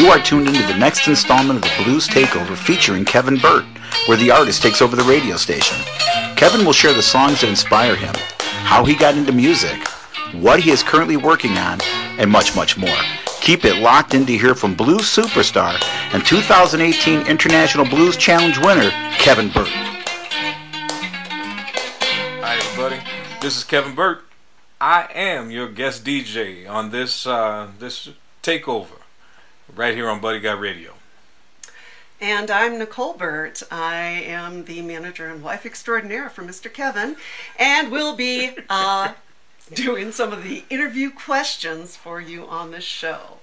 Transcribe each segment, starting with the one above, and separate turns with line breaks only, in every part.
You are tuned into the next installment of the Blues Takeover featuring Kevin Burt, where the artist takes over the radio station. Kevin will share the songs that inspire him, how he got into music, what he is currently working on, and much, much more. Keep it locked in to hear from blues superstar and 2018 International Blues Challenge winner, Kevin Burt.
Hi, everybody. This is Kevin Burt. I am your guest DJ on this uh, this takeover right here on Buddy Guy Radio.
And I'm Nicole Burt. I am the manager and wife extraordinaire for Mr. Kevin, and we'll be uh, doing some of the interview questions for you on this show.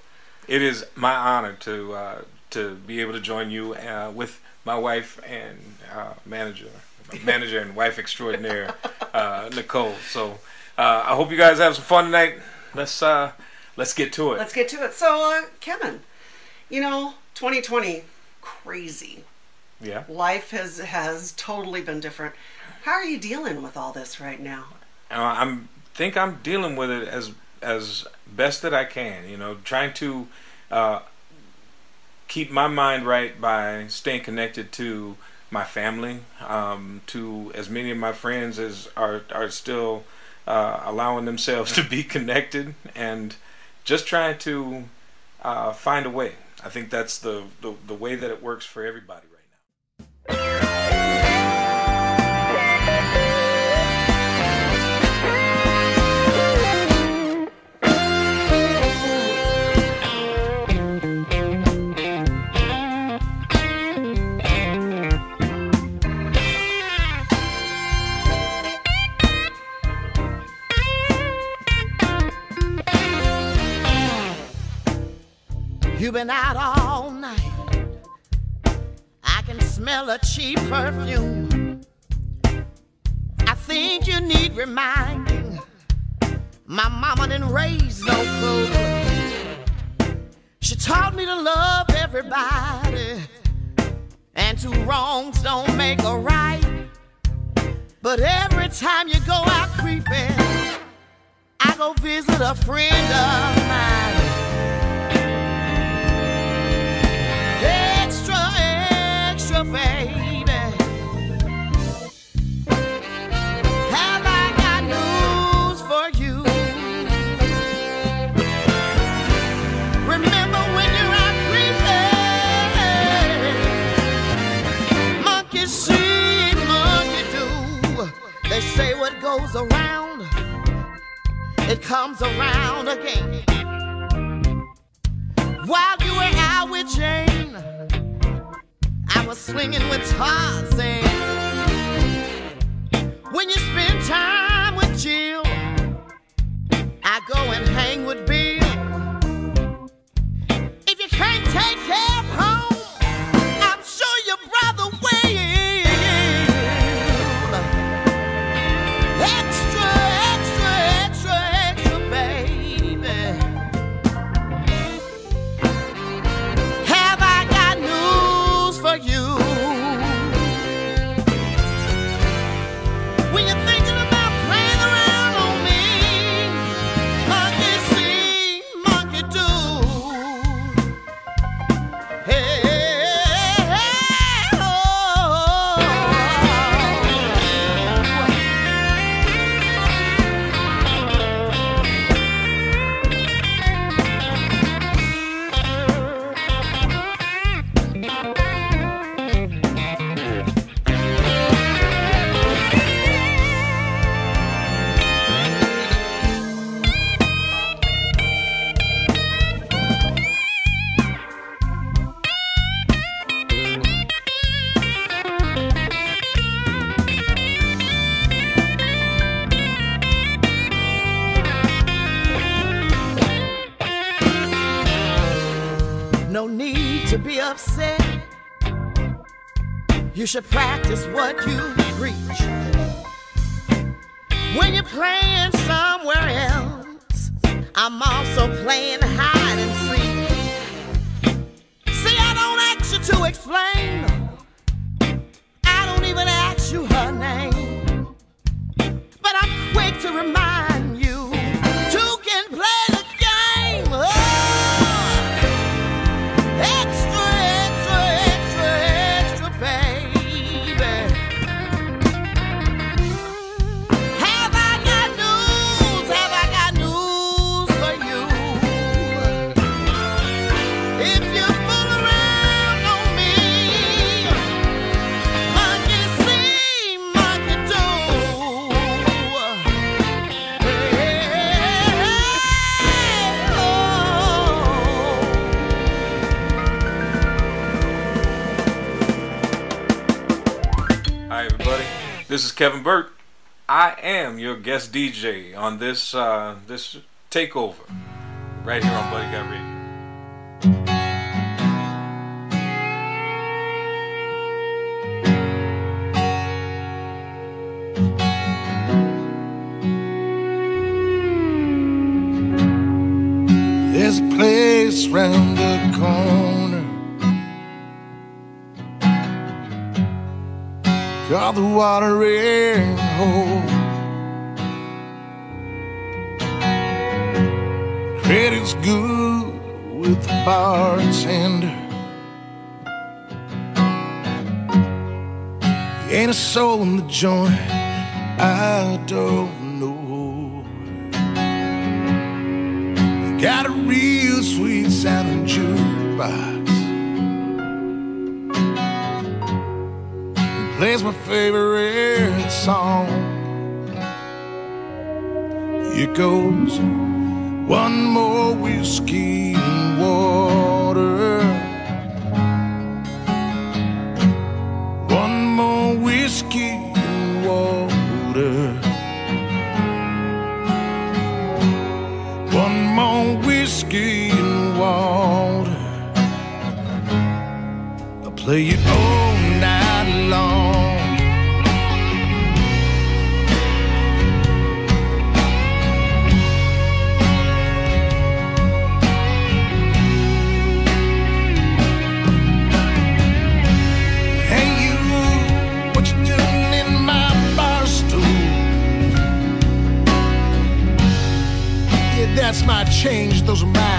It is my honor to uh, to be able to join you uh, with my wife and uh, manager, manager and wife extraordinaire, uh, Nicole. So uh, I hope you guys have some fun tonight. Let's uh, let's get to it.
Let's get to it. So, Kevin, you know, 2020, crazy.
Yeah.
Life has has totally been different. How are you dealing with all this right now?
I'm think I'm dealing with it as as best that I can. You know, trying to uh, keep my mind right by staying connected to my family, um, to as many of my friends as are are still uh, allowing themselves to be connected, and just trying to uh, find a way. I think that's the, the the way that it works for everybody right now.
Been out all night. I can smell a cheap perfume. I think you need reminding. My mama didn't raise no fool. She taught me to love everybody. And two wrongs don't make a right. But every time you go out creeping, I go visit a friend of mine. Goes around, it comes around again. While you were out with Jane, I was swinging with Tarzan. When you spend time with Jill, I go and hang with Bill. If you can't take care of home, should practice what you preach. When you're playing somewhere else, I'm also playing hide and seek. See, I don't ask you to explain. I don't even ask you her name. But I'm quick to remind Hi, everybody.
This is Kevin Burt. I am your guest DJ on this uh, this takeover right here on Buddy Guy Radio.
There's a place round the corner All the water in. Oh. Credit's good with the bartender. Ain't a soul in the joint I don't know. You got a real sweet sounding jukebox. plays my favorite song. Here goes one more whiskey and water. One more whiskey and water. One more whiskey and water. I play it.
those miles.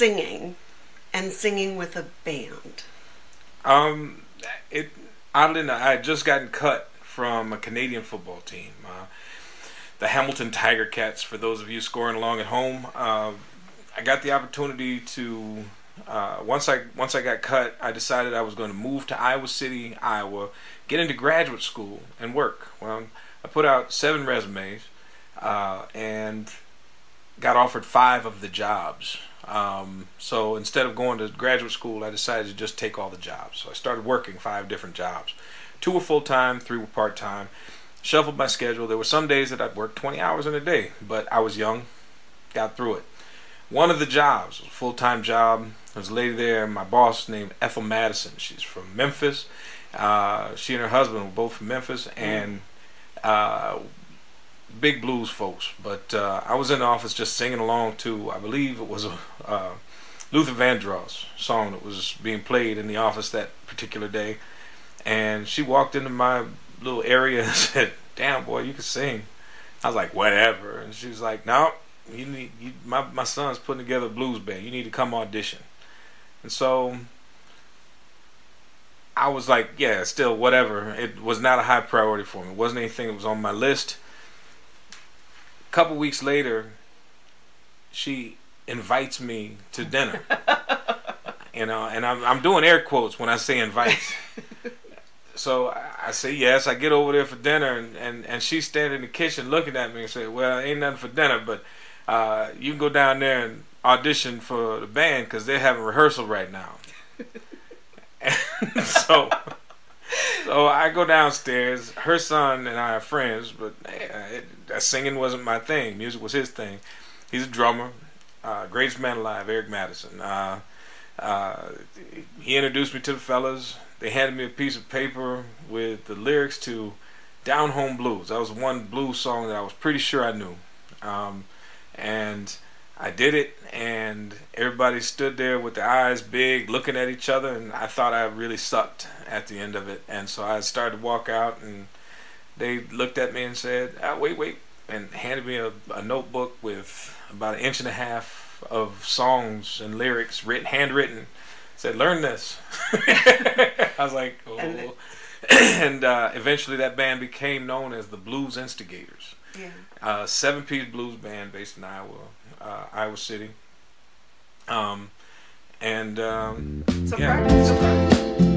Singing and singing with a band?
Um, it oddly enough, I had just gotten cut from a Canadian football team, uh, the Hamilton Tiger Cats. For those of you scoring along at home, uh, I got the opportunity to. Uh, once I once I got cut, I decided I was going to move to Iowa City, Iowa, get into graduate school and work. Well, I put out seven resumes, uh, and got offered five of the jobs. Um, so instead of going to graduate school, I decided to just take all the jobs. So I started working five different jobs. Two were full time, three were part time. Shuffled my schedule. There were some days that I'd work 20 hours in a day, but I was young, got through it. One of the jobs was a full time job. There was a lady there, my boss named Ethel Madison. She's from Memphis. Uh, she and her husband were both from Memphis, and uh, big blues folks. But uh, I was in the office just singing along to, I believe it was a uh, Luther Vandross song that was being played in the office that particular day. And she walked into my little area and said, "Damn boy, you can sing." I was like, "Whatever." And she was like, "No, you need you, my my son's putting together a blues band. You need to come audition." And so I was like, "Yeah, still whatever." It was not a high priority for me. It wasn't anything that was on my list. A couple weeks later, she invites me to dinner. you know, and I'm I'm doing air quotes when I say invites. so I say yes. I get over there for dinner, and, and, and she's standing in the kitchen looking at me and say, "Well, ain't nothing for dinner, but uh, you can go down there and audition for the band because they're having rehearsal right now." So, so I go downstairs. Her son and I are friends, but that singing wasn't my thing. Music was his thing. He's a drummer, uh, greatest man alive, Eric Madison. Uh, uh, he introduced me to the fellas. They handed me a piece of paper with the lyrics to "Down Home Blues." That was one blues song that I was pretty sure I knew, um, and I did it. And everybody stood there with their eyes big, looking at each other, and I thought I really sucked at the end of it. And so I started to walk out, and they looked at me and said, ah, "Wait, wait," and handed me a, a notebook with about an inch and a half of songs and lyrics written, handwritten. Said, "Learn this." I was like, "Oh."
And
uh, eventually, that band became known as the Blues Instigators,
Yeah.
uh, seven-piece blues band based in Iowa, uh, Iowa City. Um, and um,
So
Yeah.
practice. So practice.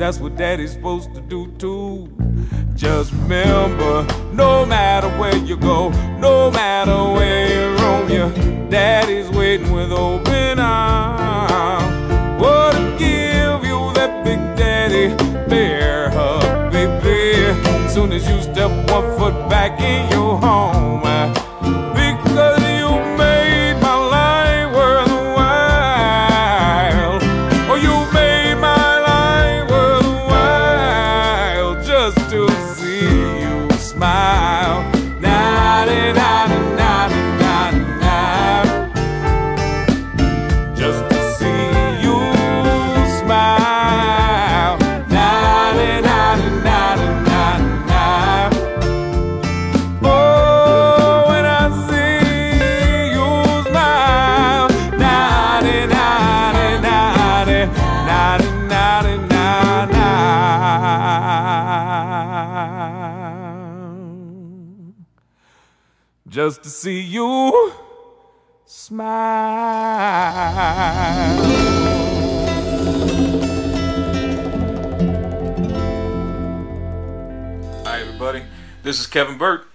That's what daddy's supposed to do too. Just remember, no matter where you go, no matter where you roam, your daddy's waiting with open arms. What to give you that big daddy bear hug, baby? Soon as you step one foot back in your home. This is Kevin Burt.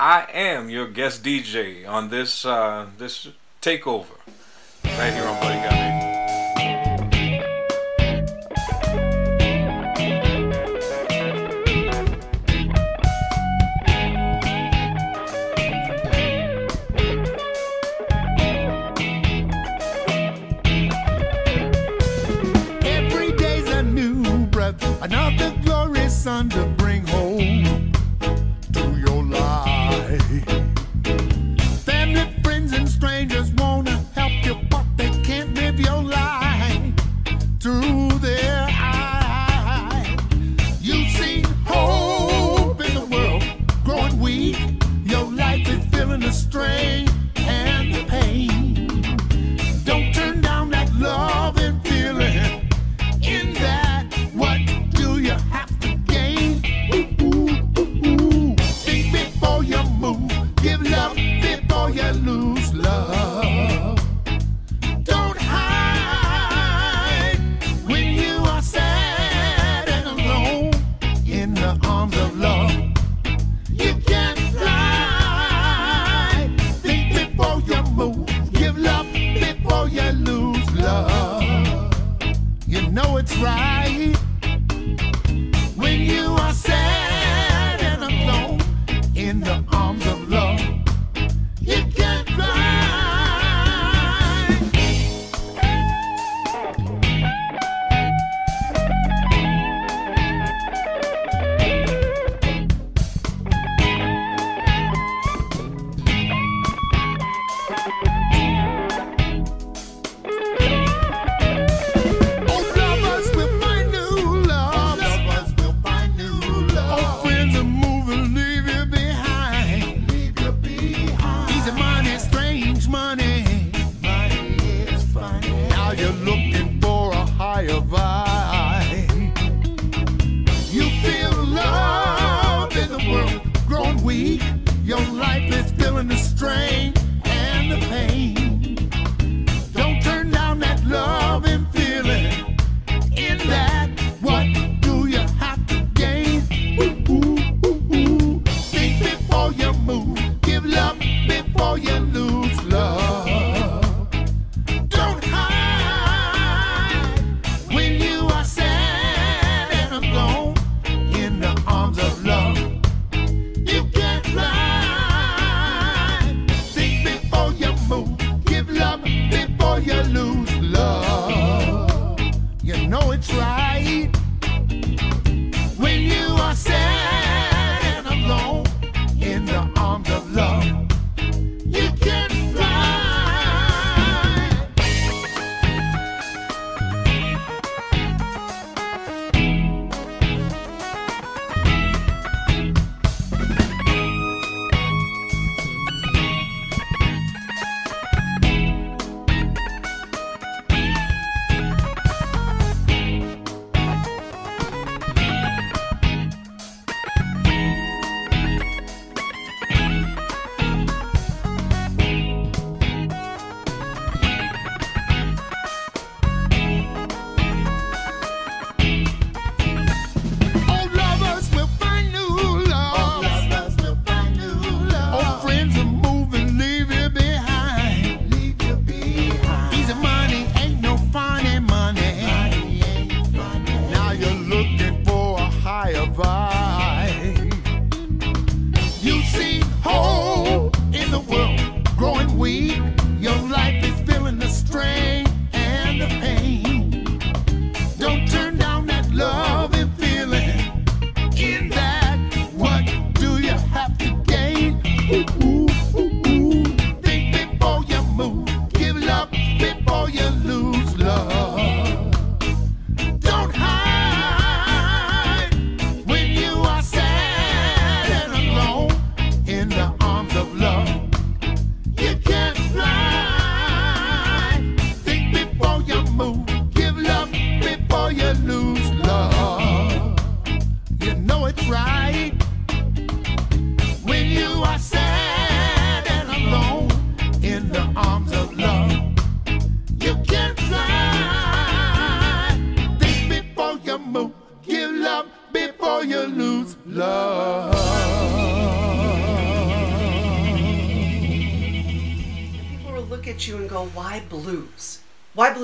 I am your guest DJ on this uh, this takeover right here on Buddy Got Me.
Another glorious sun underbreath. in the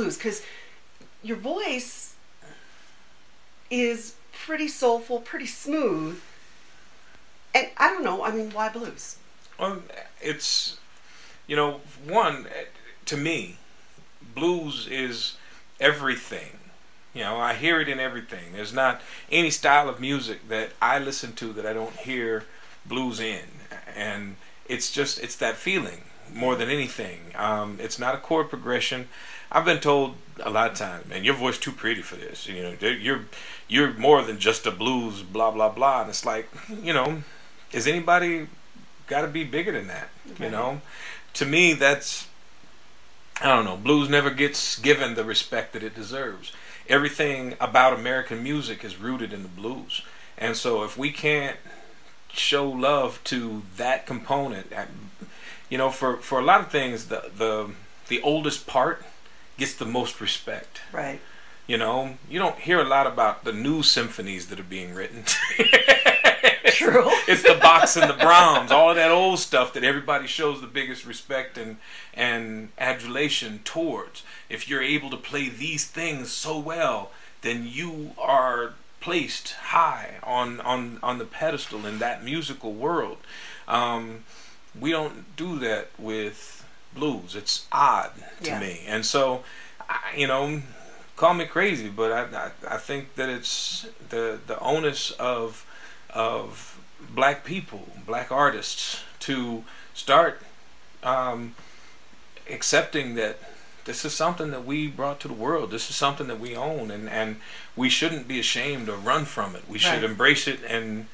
blues?" Because your voice is pretty soulful, pretty smooth, and I don't know. I mean, why blues?
Well, it's you know, one to me, blues is everything. You know, I hear it in everything. There's not any style of music that I listen to that I don't hear blues in, and it's just it's that feeling more than anything. Um, it's not a chord progression. I've been told a lot of times, man, your voice too pretty for this. You know, you're you're more than just a blues, blah blah blah. And it's like, you know, is anybody got to be bigger than that? You know, to me, that's I don't know. Blues never gets given the respect that it deserves. Everything about American music is rooted in the blues, and so if we can't show love to that component, you know, for for a lot of things, the the the oldest part gets the most respect.
Right.
You know, you don't hear a lot about the new symphonies that are being written.
True.
it's the Bachs and the Brahms, all of that old stuff that everybody shows the biggest respect and and adulation towards. If you're able to play these things so well, then you are placed high on on on the pedestal in that musical world. Um, we don't do that with blues. It's odd to
Yeah.
me, and so I, you know, call me crazy, but I, I I think that it's the the onus of of black people, black artists, to start um, accepting that this is something that we brought to the world. This is something that we own, and and we shouldn't be ashamed or run from it. We should embrace it and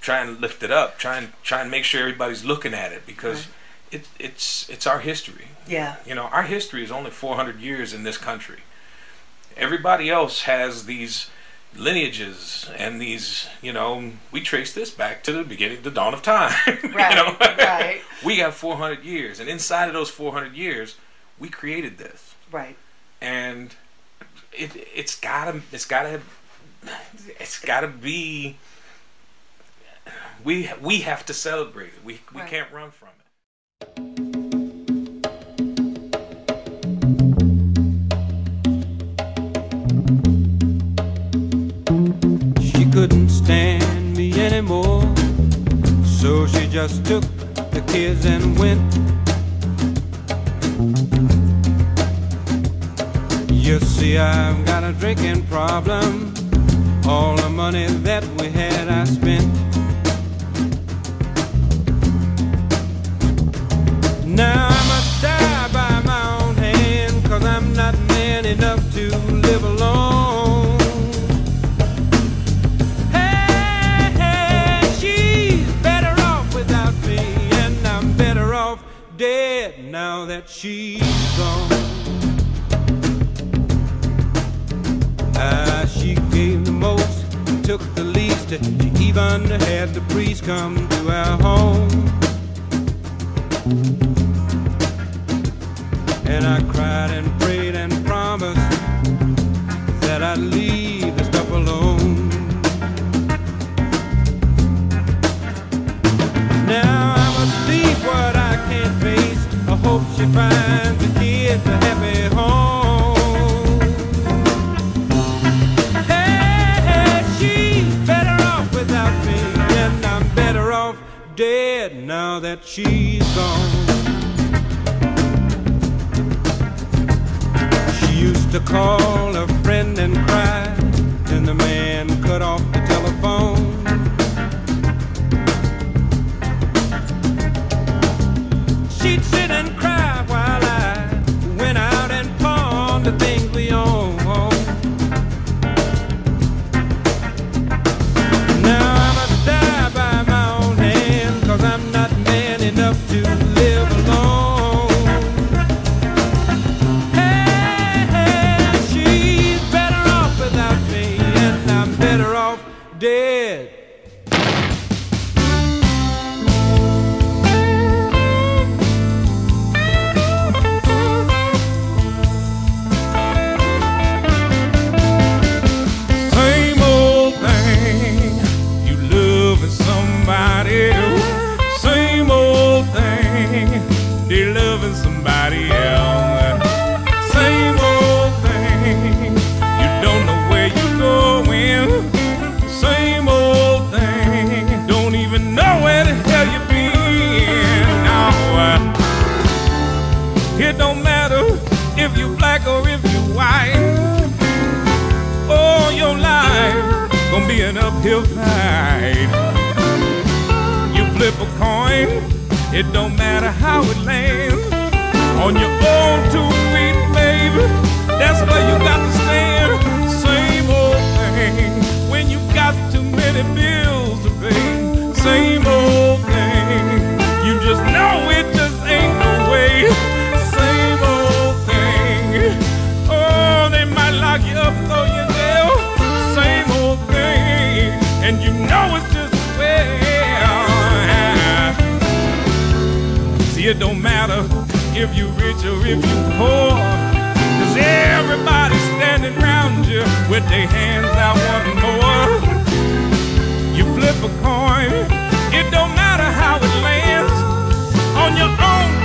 try and lift it up. Try and try and make sure everybody's looking at it because
Right.
It it's it's our history.
Yeah.
You know, our history is only 400 years in this country. Everybody else has these lineages and these, you know, we trace this back to the beginning, the dawn of time. you
Right,
know?
right.
we got 400 years, and inside of those 400 years, we created this,
Right.
and it it's gotta it's gotta it's gotta be. We we have to celebrate it. We we
Right.
can't run from it.
She couldn't stand me anymore, so she
just
took the kids
and went. You see, I've got a drinking problem. All the money that we had, I spent. Now I must die by my own hand, cause I'm not man enough to live alone. Hey, she's better off without me, and I'm better off dead now that she's gone. Ah, she gave the most, took the least. She even had the priest come to our home. And I cried and prayed and promised that I'd leave the stuff alone. Now I must leave what I can't face. I hope she finds a kid a happy home. Dead now that she's gone. To call a friend and cry, then the man cut off the telephone. Somebody else. Same old thing, you don't know where you're going. Same old thing, don't even know where the hell you been. Now, uh, it don't matter if you black or if you white. Oh, your life gonna be an uphill fight. You flip a coin, it don't matter how it lands. On your own two feet, baby, that's where you got to stand. Same old thing when you got too many bills to pay. Same old thing, you just know it just ain't no way. Same old thing. Oh, they might lock you up, throw you. Same old thing, and you know it's just well. See, it don't matter if you rich or if you poor. Cause everybody's standing around you with their hands out wanting more. You flip a coin, it don't matter how it lands. On your own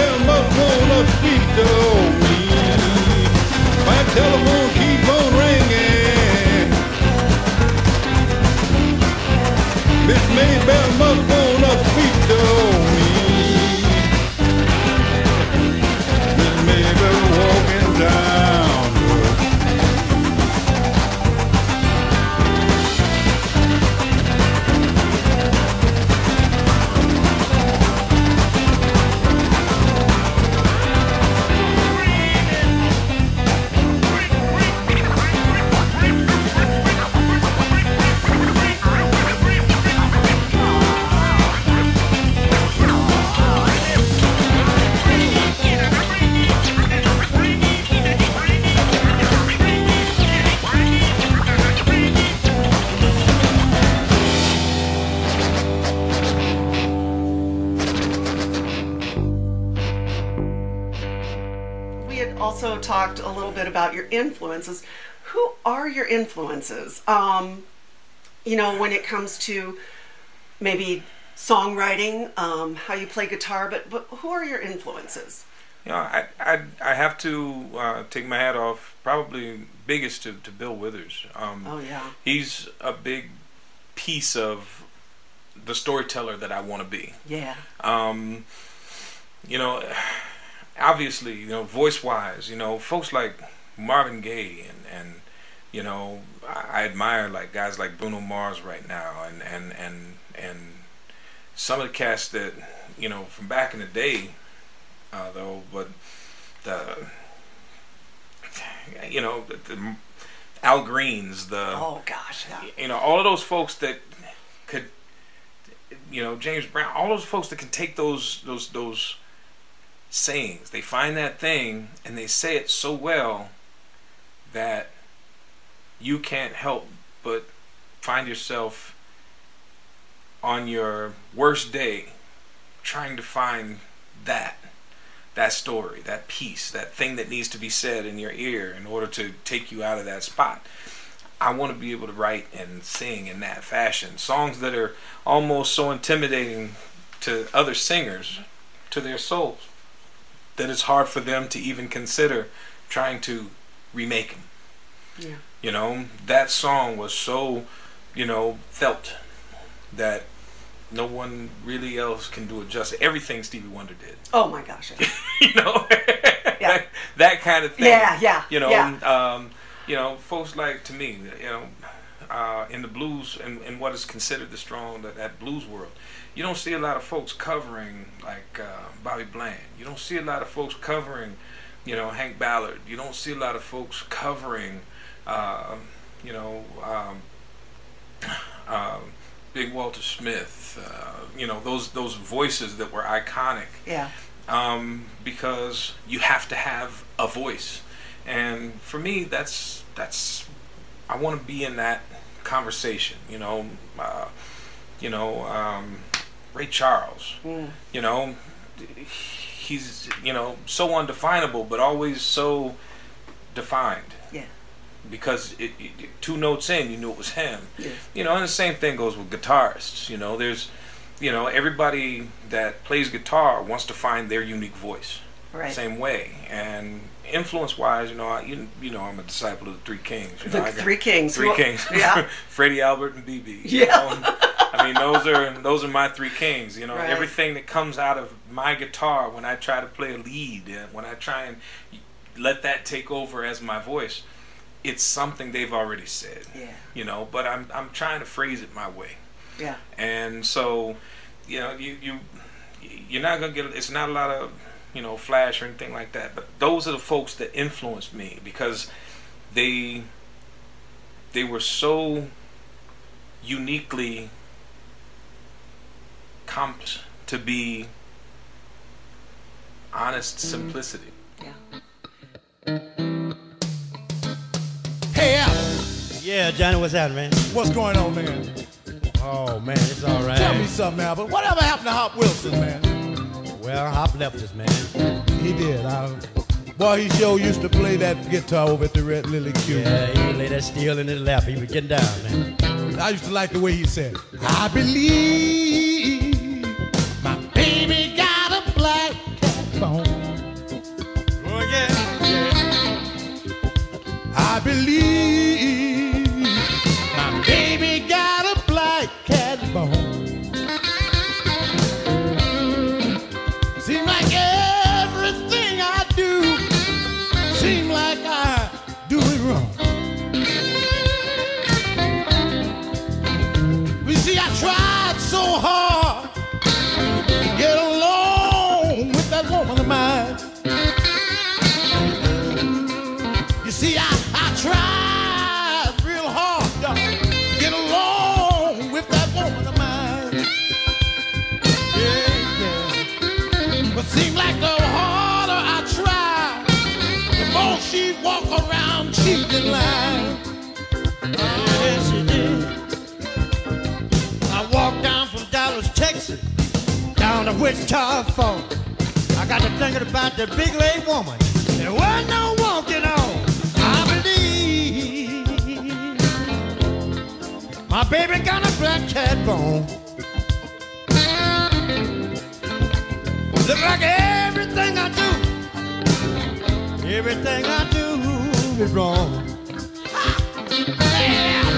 Maybell must wanna speak to me. My telephone keep on ringing. Miss Maybell must
bit about your influences. Who are your influences? Um, you know, when it comes to maybe songwriting, um, how you play guitar, but, but who are your influences?
You know, I I, I have to uh, take my hat off. Probably biggest to, to Bill Withers. Um,
Oh, yeah.
He's a big piece of the storyteller that I want to be.
Yeah.
Um, you know, obviously, you know, voice wise, you know, folks like Marvin Gaye and, and you know, I, I admire like guys like Bruno Mars right now and, and, and, and some of the cast that, you know, from back in the day, uh, though, but the, you know, the, the Al Greens, the,
Oh, gosh. Yeah.
you know, all of those folks that could, you know, James Brown, all those folks that can take those those those sayings, they find that thing and they say it so well that you can't help but find yourself on your worst day trying to find that that story, that piece, that thing that needs to be said in your ear in order to take you out of that spot. I want to be able to write and sing in that fashion. Songs that are almost so intimidating to other singers, to their souls, that it's hard for them to even consider trying to remake them.
Yeah.
You know, that song was so, you know, felt that no one really else can do it justice. Everything Stevie Wonder did.
Oh, my gosh. Yeah.
you know,
Yeah.
that, that kind of thing.
Yeah, yeah,
You know,
yeah.
um, you know, folks like to me, you know, uh, in the blues and, and what is considered the strong that, that blues world, you don't see a lot of folks covering like uh, Bobby Bland. You don't see a lot of folks covering, you know, Hank Ballard. You don't see a lot of folks covering, uh, you know, um, um, Big Walter Smith, uh, you know those those voices that were iconic
Yeah.
um, because you have to have a voice, and for me, that's that's I want to be in that conversation. You know, uh, you know, um, Ray Charles. You know, he's you know so undefinable, but always so defined
Yeah.
because it, it, two notes in, you knew it was him.
Yes.
You know, and the same thing goes with guitarists. You know, there's, you know, everybody that plays guitar wants to find their unique voice.
Right.
Same way, and influence-wise, you know, I, you, you know, I'm a disciple of the Three Kings. You know,
The Three Kings.
Three
Well,
Kings.
Yeah.
Freddie Albert and BB. you
Yeah.
know, I mean, those are those are my three kings. You know,
Right.
everything that comes out of my guitar when I try to play a lead, when I try and let that take over as my voice, it's something they've already said.
Yeah.
You know, but I'm I'm trying to phrase it my way,
Yeah.
and so, you know, you you you're not gonna get. It's not a lot of you know flash or anything like that. But those are the folks that influenced me because they they were so uniquely comped to be honest mm-hmm. simplicity.
Yeah.
Hey, Al,
Yeah, Johnny, what's happening, man?
what's going on, man?
Oh, man, it's all right.
Tell me something, Albert. Whatever happened to Hop Wilson, man?
Well, Hop left us, man.
He did. I, boy, he sure used to play that guitar over at the Red Lily Q.
Yeah, he would lay that steel in his lap. He was getting down, man.
I used to like the way he said, I believe my baby got a black cat bone.
Oh, yeah.
I believe seemed like the harder I tried, the more she'd walk around cheating line.
Uh, yes, she did. I walked down from Dallas, Texas, down to Wichita Falls. I got to thinking about the big leg woman. There wasn't no walking on. I believe my baby got a black cat bone. Look like everything I do, everything I do is wrong. Yeah.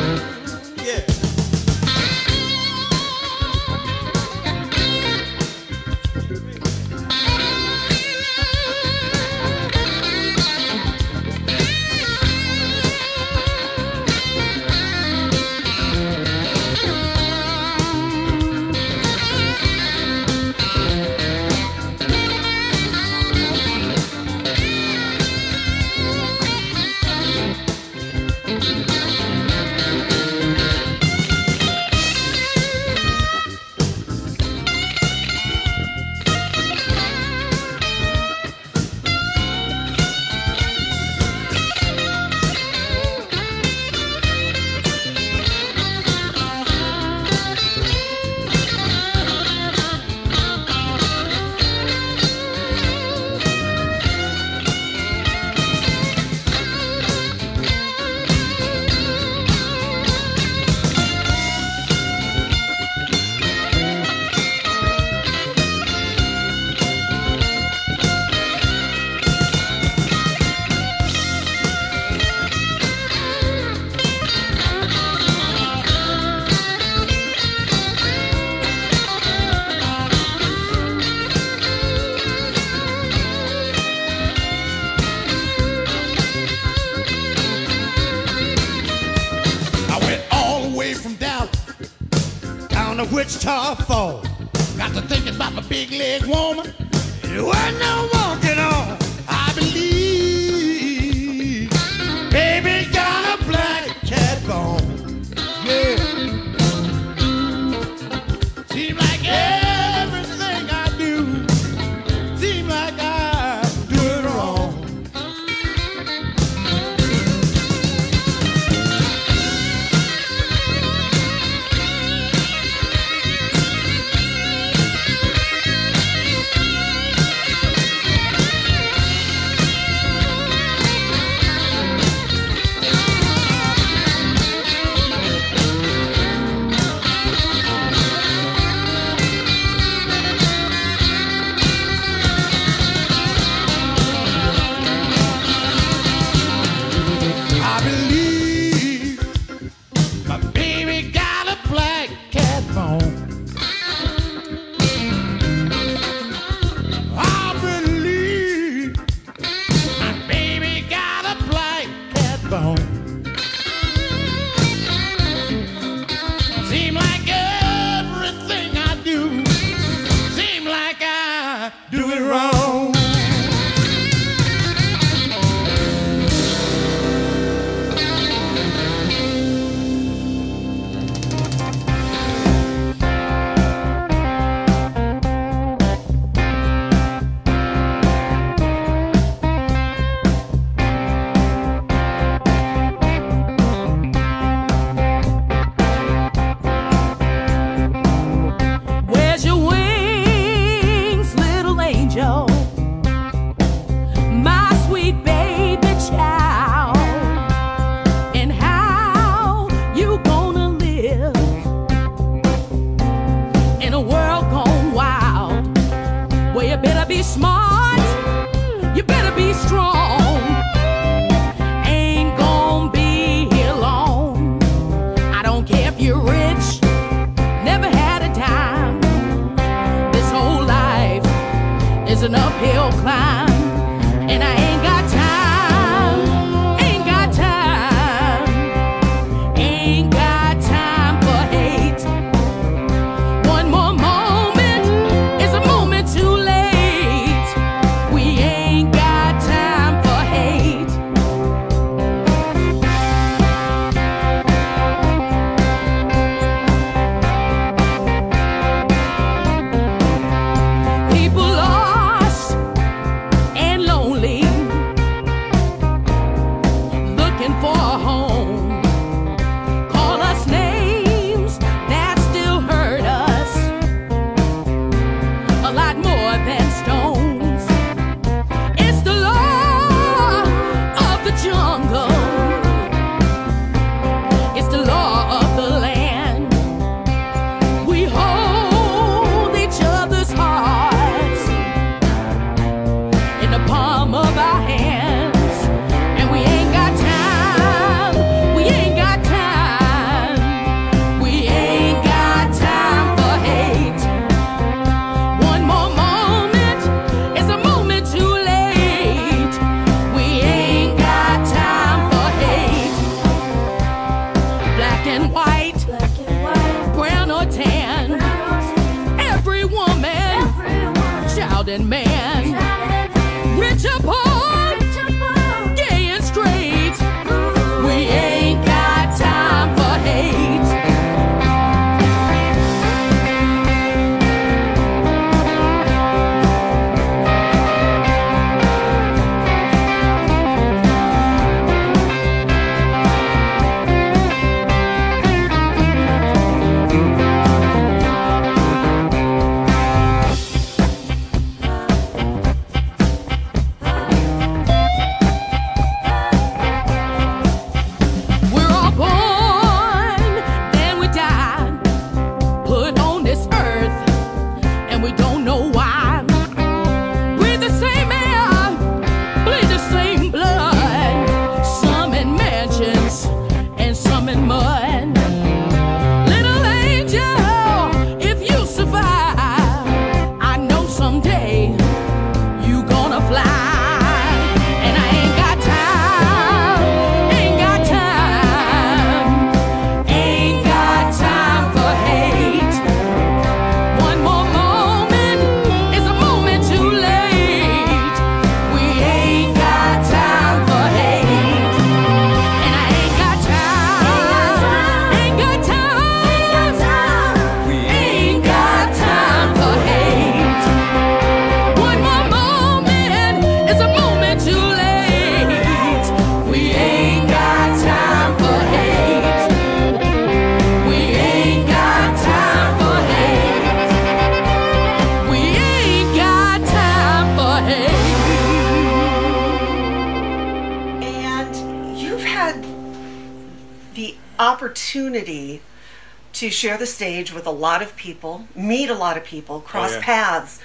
To
share the stage with a lot of people, meet a lot of people, cross
yeah.
paths.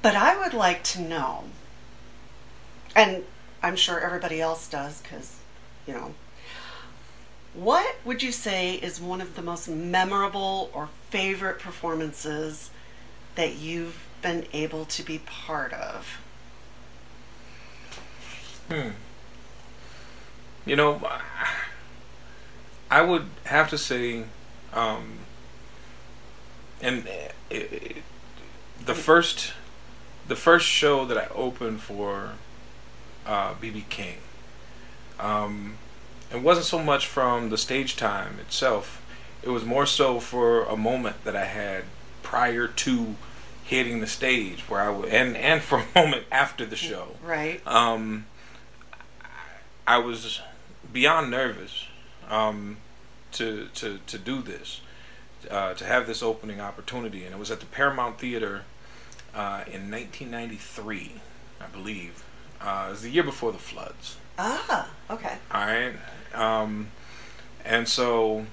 But I would like to know, and I'm sure everybody else does because, you know, what would you say is one of the most memorable or favorite performances that you've been able to be part of?
Hmm. You know, I would have to say, um, and it, it, the first, the first show that I opened for BB uh, King, um, it wasn't so much from the stage time itself. It was more so for a moment that I had prior to hitting the stage, where I would, and and for a moment after the show.
Right.
Um, I was beyond nervous um, to to to do this, uh, to have this opening opportunity, and it was at the Paramount Theater uh, in 1993, I believe. Uh, it was the year before the floods.
Ah, okay.
All right, um, and so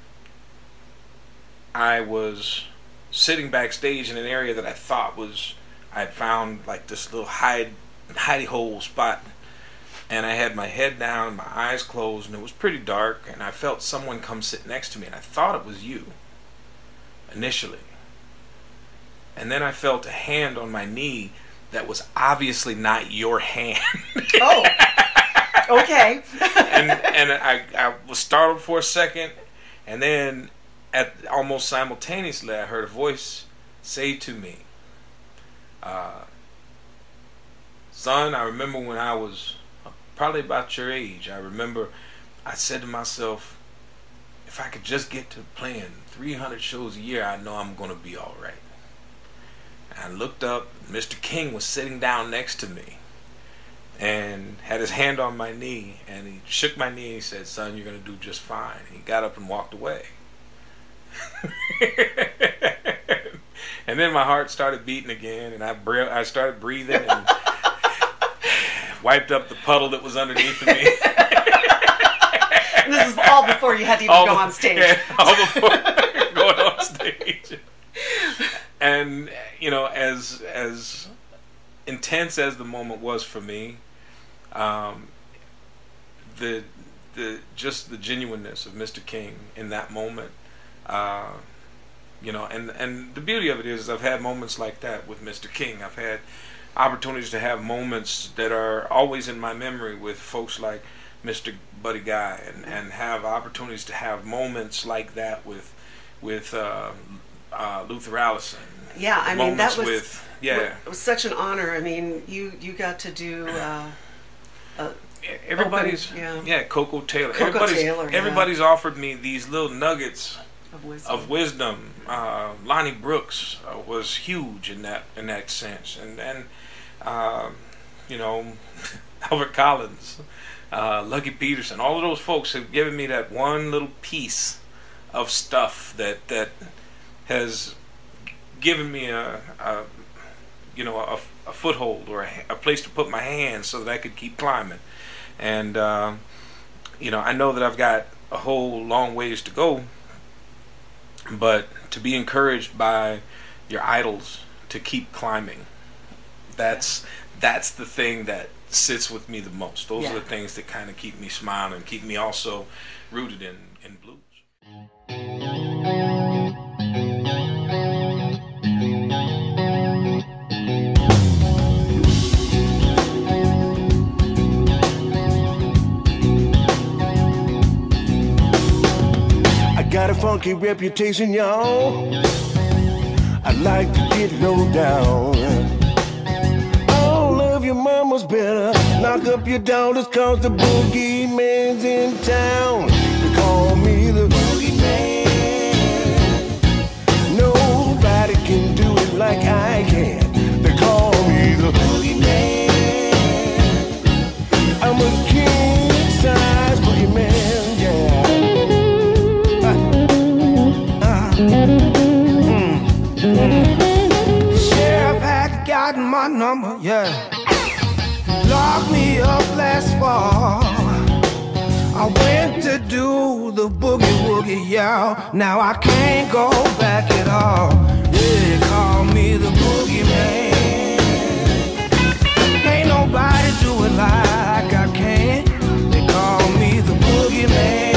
I was sitting backstage in an area that I thought was I had found like this little hide hidey hole spot and I had my head down, my eyes closed, and it was pretty dark, and I felt someone come sit next to me, and I thought it was you initially. And then I felt a hand on my knee that was obviously not your hand.
oh, okay.
and and I, I was startled for a second, and then at almost simultaneously, I heard a voice say to me, uh, "Son, I remember when I was." Probably about your age. I remember I said to myself, if I could just get to playing 300 shows a year, I know I'm going to be all right. And I looked up, Mr. King was sitting down next to me and had his hand on my knee and he shook my knee and he said, Son, you're going to do just fine. And he got up and walked away. and then my heart started beating again and I, I started breathing and wiped up the puddle that was underneath of me.
this is all before you had to even all go on stage.
Yeah, all before going on stage. And you know, as as intense as the moment was for me, um, the the just the genuineness of Mr. King in that moment, uh, you know, and and the beauty of it is, I've had moments like that with Mr. King. I've had opportunities to have moments that are always in my memory with folks like Mr. Buddy Guy, and, and have opportunities to have moments like that with with uh, uh, Luther Allison.
Yeah, I mean that was
with, yeah,
it was such an honor. I mean, you you got to do. Uh,
everybody's
open, yeah.
yeah Koko Taylor.
Koko
everybody's
Taylor, yeah.
everybody's offered me these little nuggets
of wisdom.
Of wisdom. Uh, Lonnie Brooks uh, was huge in that in that sense, and and um, you know, Albert Collins, uh, Lucky Peterson, all of those folks have given me that one little piece of stuff that that has given me a, a you know a, a foothold or a, a, place to put my hands so that I could keep climbing. And uh, you know, I know that I've got a whole long ways to go, but to be encouraged by your idols to keep climbing that's that's the thing that sits with me the most. Those
Yeah.
are the things that kind of keep me smiling, keep me also rooted in in blues.
I got a funky reputation, y'all. I like to get low down. Your mamas better knock up your daughters, cause the boogeyman's in town. They call me the boogeyman. Nobody can do it like I can. They call me the boogeyman. I'm a king size boogeyman, yeah. Ah, mm. Mm. Mm. Sheriff had gotten my number, yeah. Up last fall. I went to do the boogie woogie,
y'all. Now I can't go back at all. They call me the boogeyman. Ain't nobody do it like I can. They call me the boogeyman.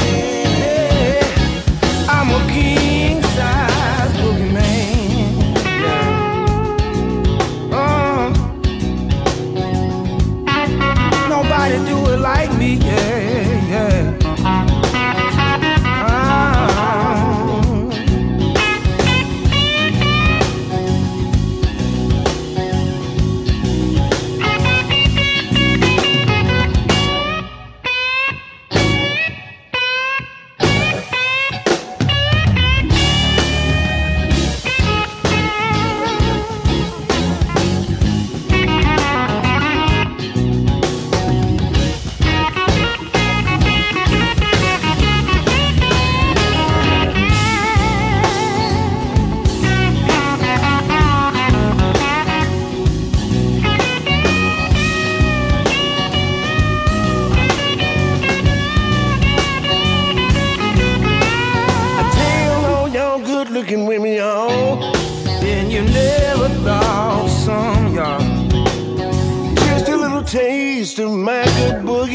Yeah, yeah.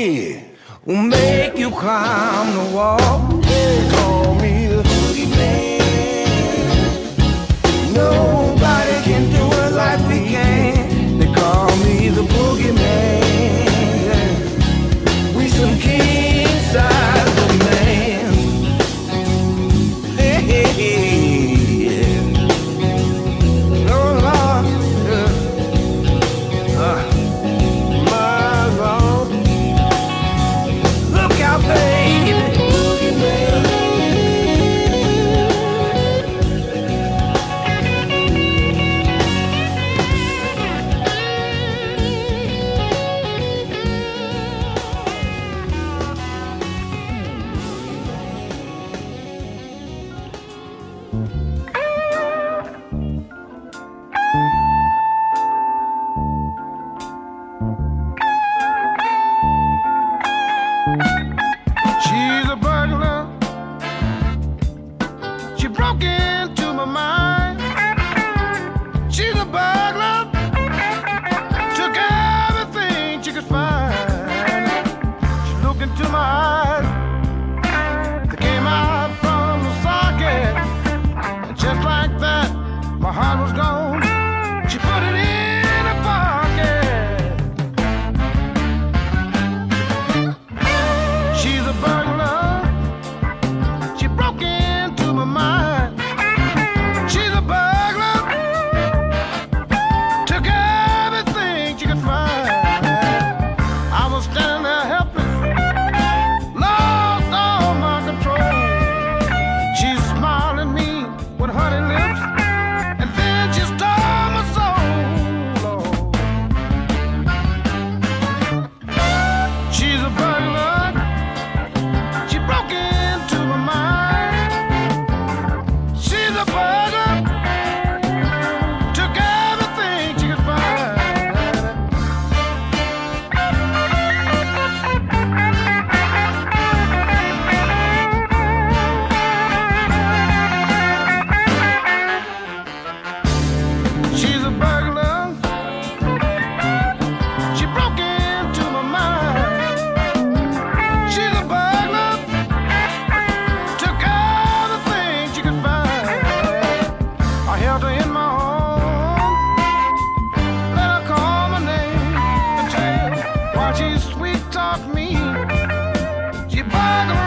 Boogie will make you climb the wall. Call me the boogie man. Nobody
father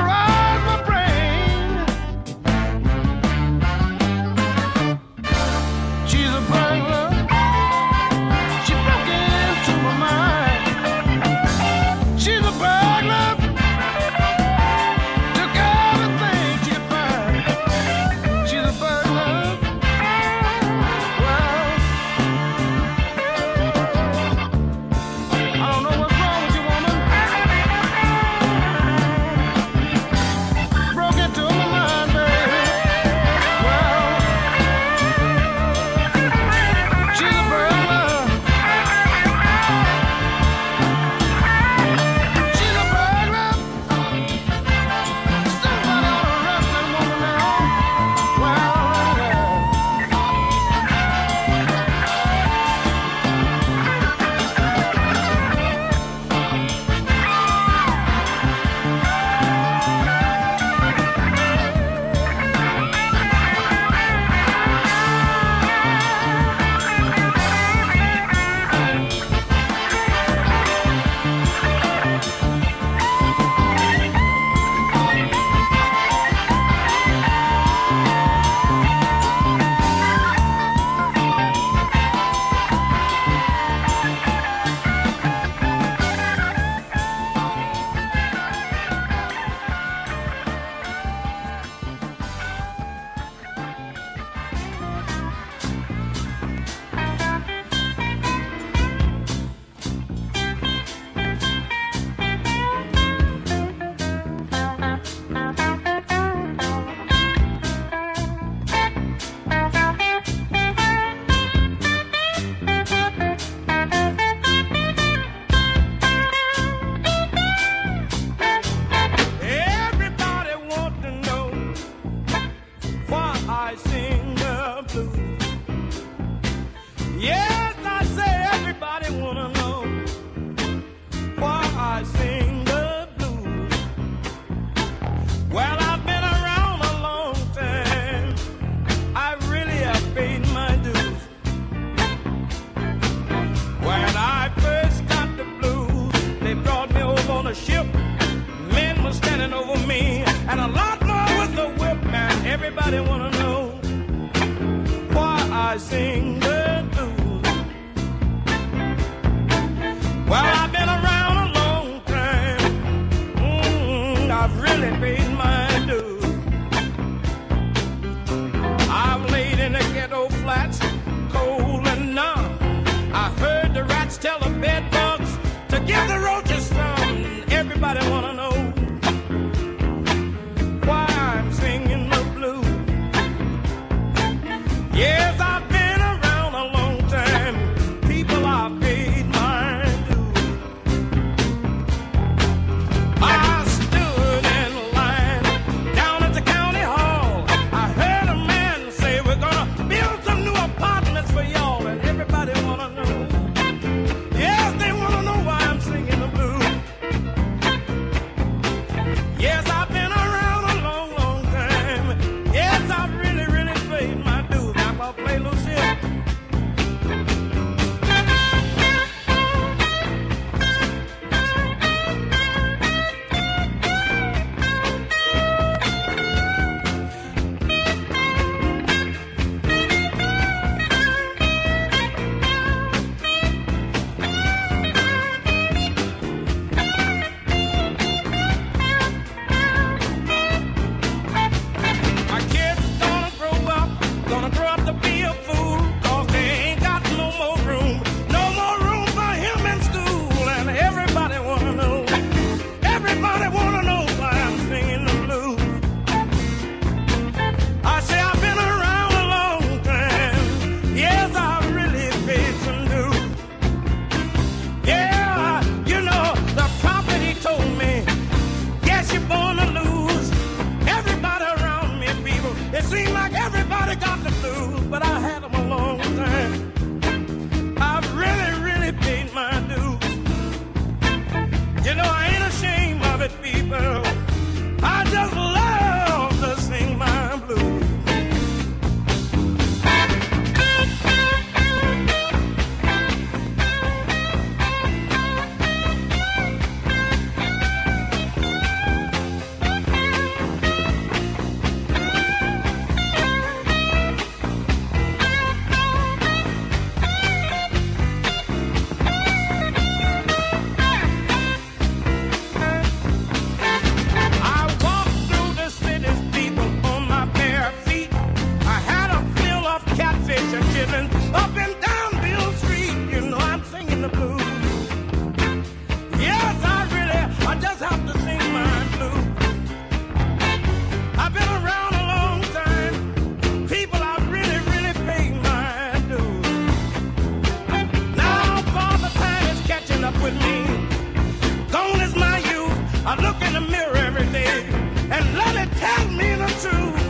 tell the me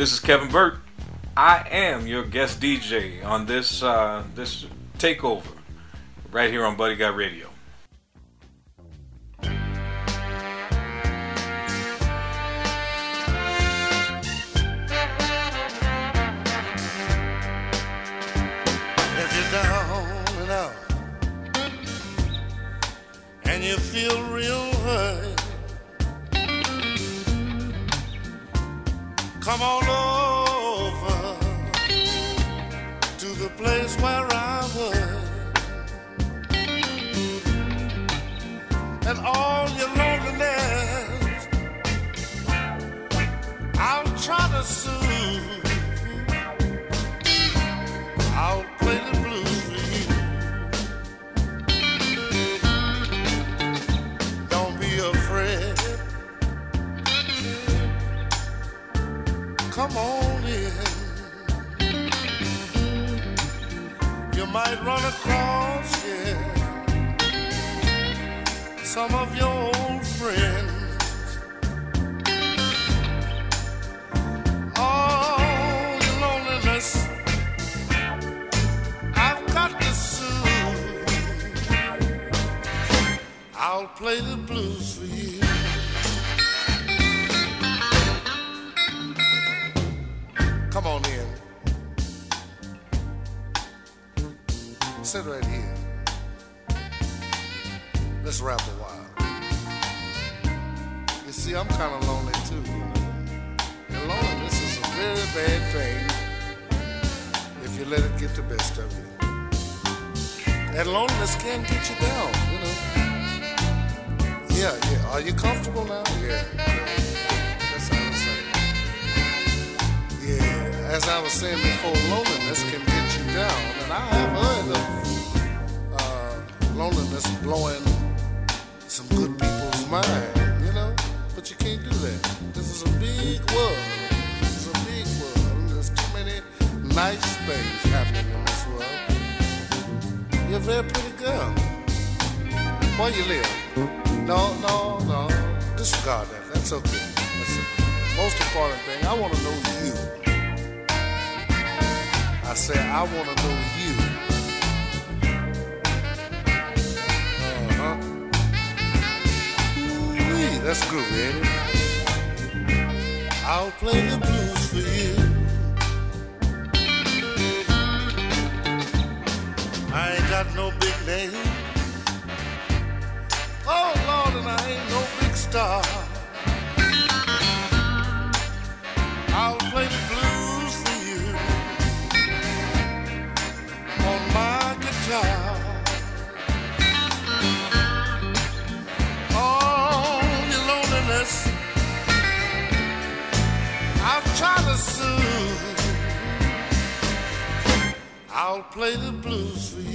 This is Kevin Burt. I am your guest DJ on this uh, this takeover right here on Buddy Guy Radio.
Sit right here. Let's rap a while. You see, I'm kind of lonely too, you know. And loneliness is a very bad thing if you let it get the best of you. And loneliness can get you down, you know. Yeah, yeah. Are you comfortable now? Yeah. That's As I was saying before, loneliness can get you down, and I have heard of uh, loneliness blowing some good people's mind, you know. But you can't do that. This is a big world. This is a big world. There's too many nice things happening in this world. You're a very pretty girl. Where you live? No, no, no. Disregard that. That's okay. That's the most important thing. I want to know you. I said, I want to know you. Uh-huh. Ooh-wee, that's groovy, ain't it? I'll play the blues for you. I ain't got no big name. Oh Lord, and I ain't no big star. To. I'll play the blues for you.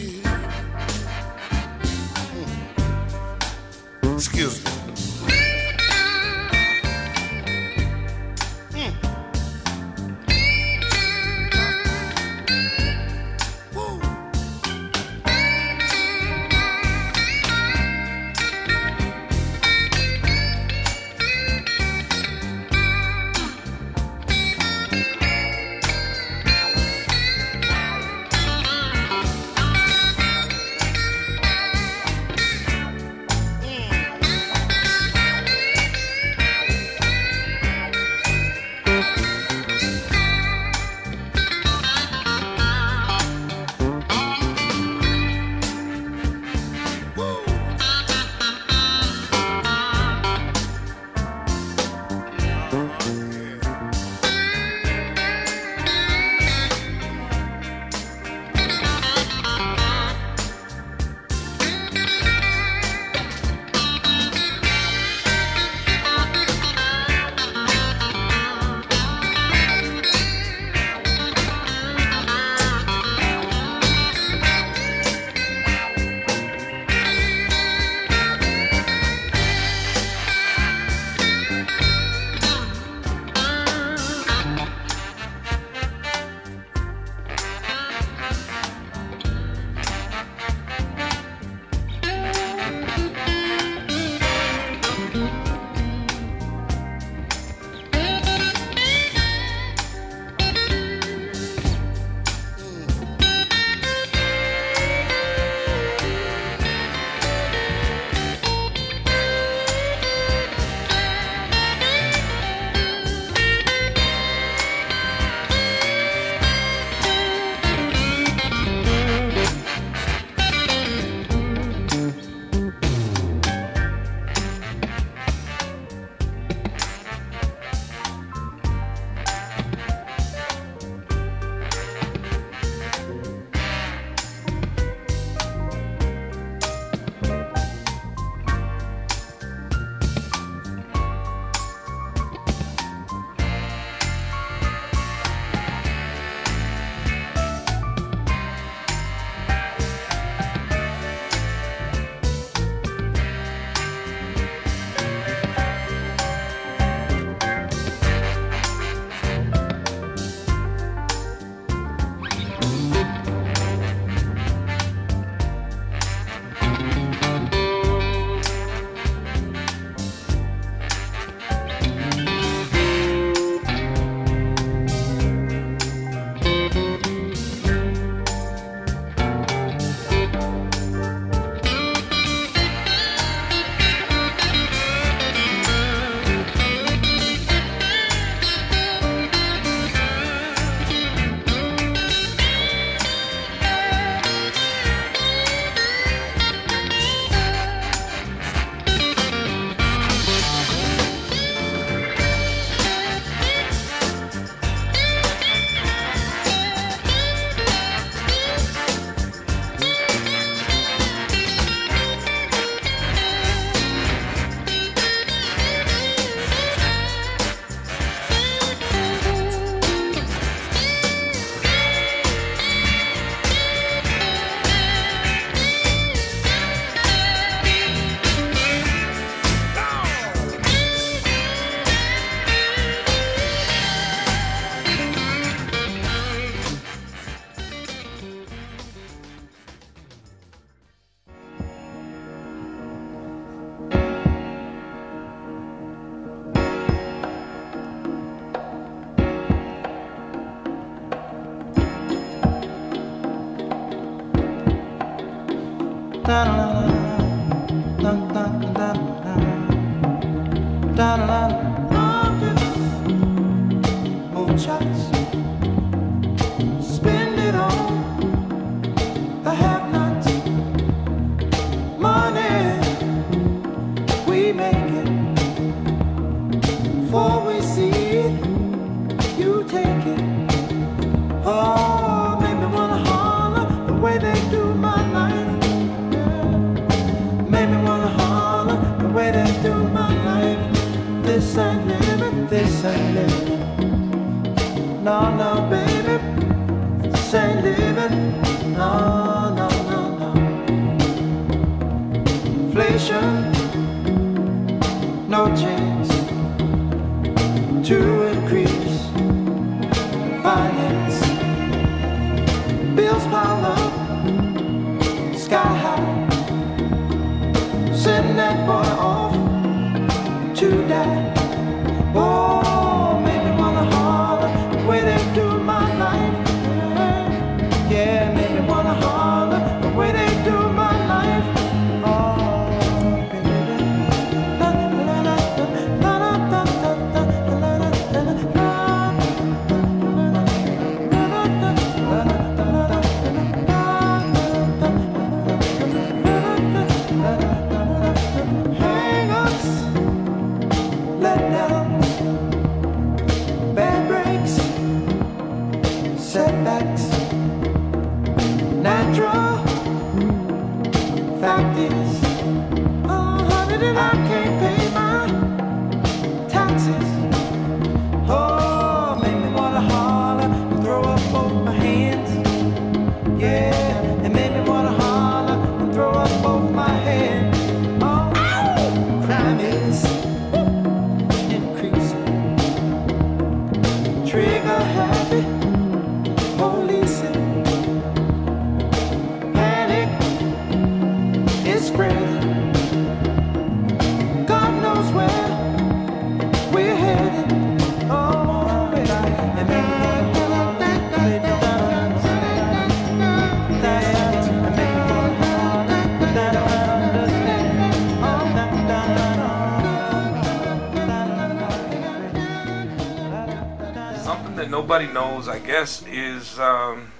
Nobody knows, I guess, is um,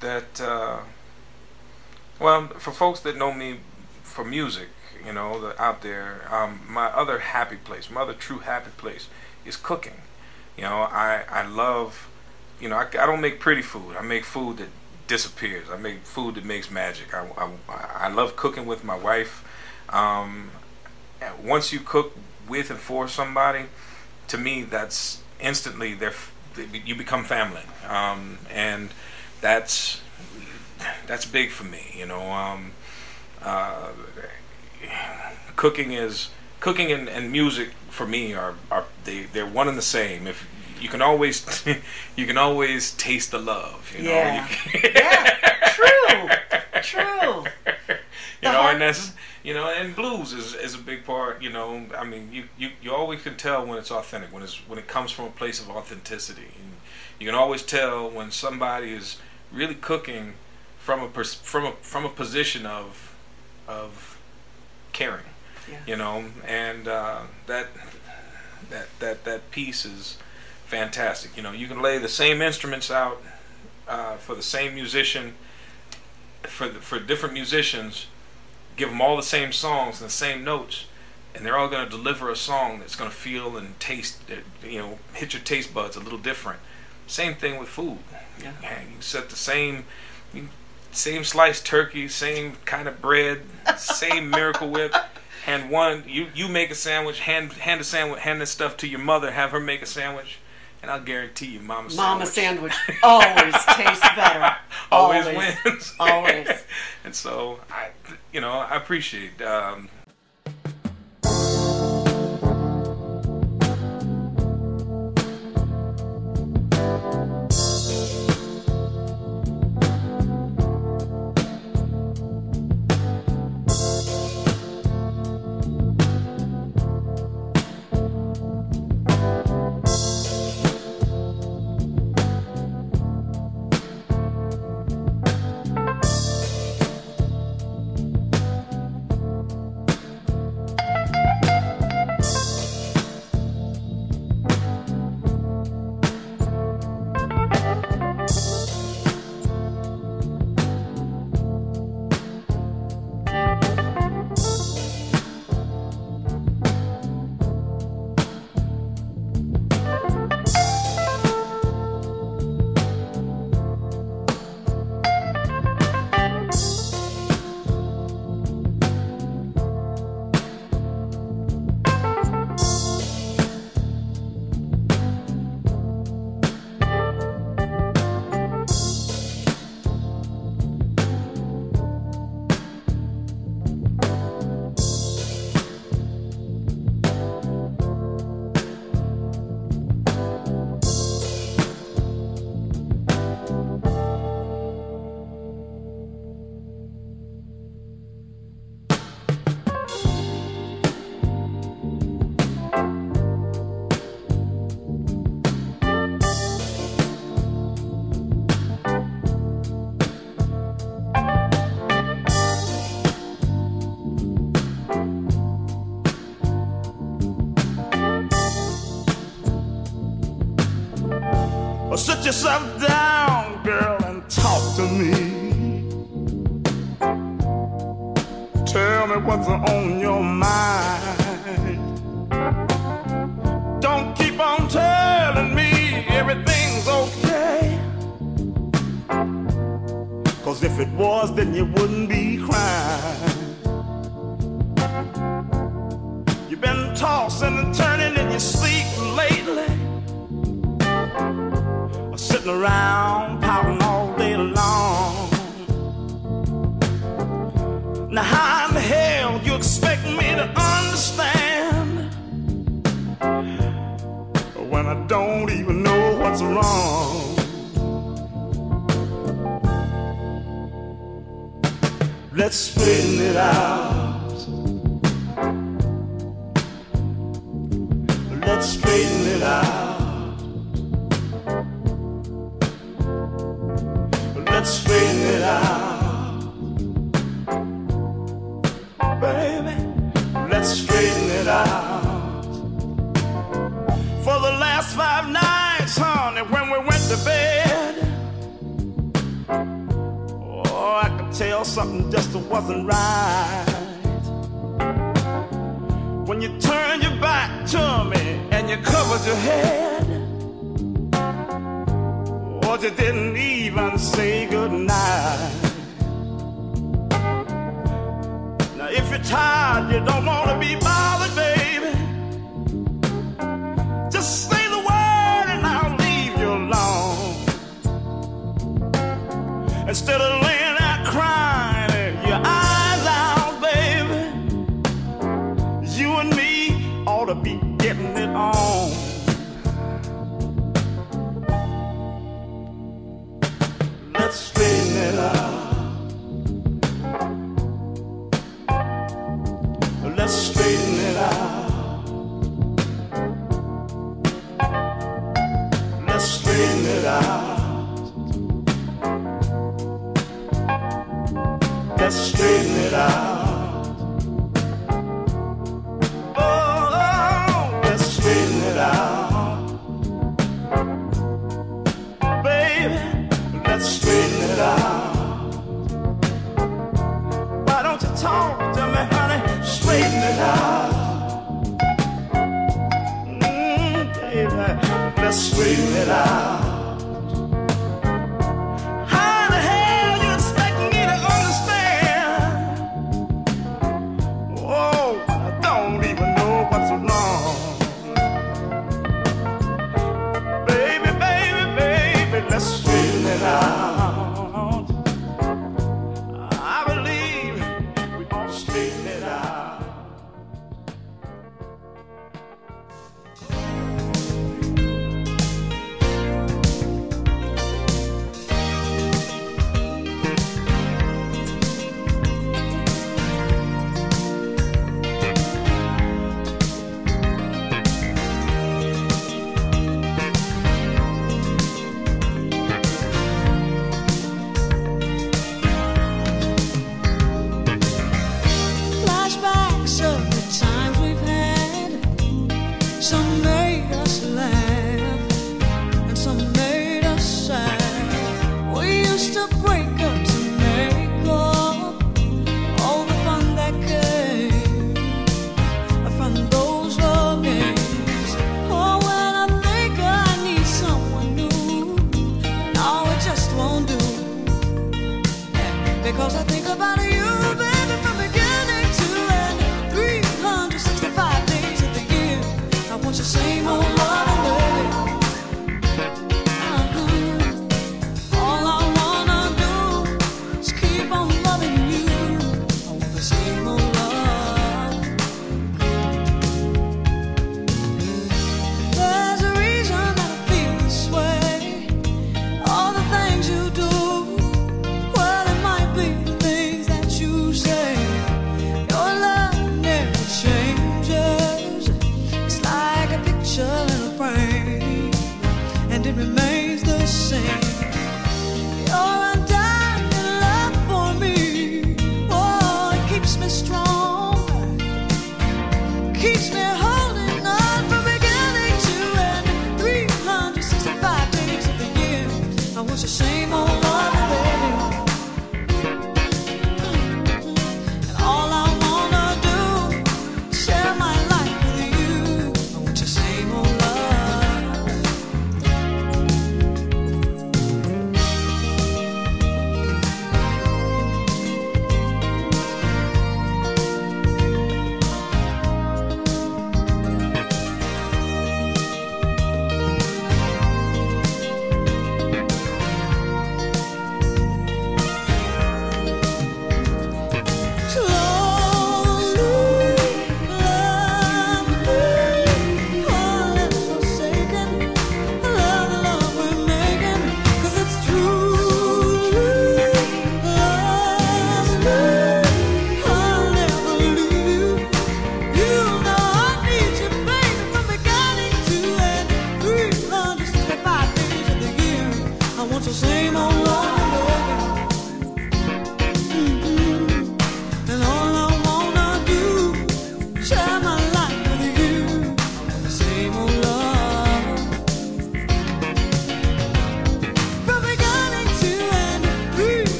that, uh, well, for folks that know me for music, you know, that out there, um, my other happy place, my other true happy place is cooking. You know, I, I love, you know, I, I don't make pretty food. I make food that disappears. I make food that makes magic. I, I, I love cooking with my wife. Um, once you cook with and for somebody, to me, that's instantly they're, f- you become family, um, and that's that's big for me. You know, um, uh, cooking is cooking and, and music for me are, are they they're one and the same. If you can always you can always taste the love. You know,
Yeah.
You
Yeah, true, true.
You know, and that's you know, and blues is, is a big part. You know, I mean, you, you, you always can tell when it's authentic, when it's when it comes from a place of authenticity. And you can always tell when somebody is really cooking from a pers- from a from a position of of caring.
Yeah.
You know, and uh, that that that that piece is fantastic. You know, you can lay the same instruments out uh, for the same musician for the, for different musicians, give them all the same songs and the same notes, and they're all going to deliver a song that's going to feel and taste, you know, hit your taste buds a little different. Same thing with food.
Yeah.
you set the same, same sliced turkey, same kind of bread, same Miracle Whip. Hand one, you you make a sandwich. Hand hand a sandwich. Hand this stuff to your mother. Have her make a sandwich, and I'll guarantee you, Mama
Mama
sandwich.
sandwich always tastes better.
always,
Always.
wins.
Always.
and so I, you know, I appreciate. Um,
Instead of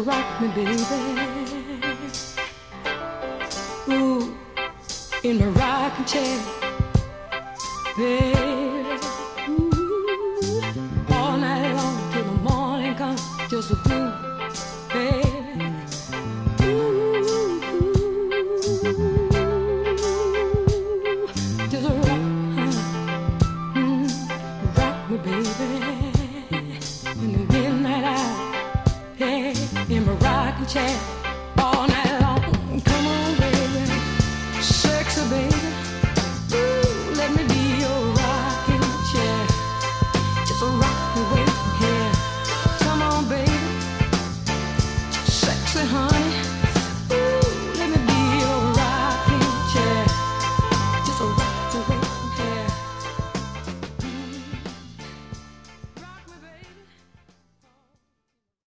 rock me, baby.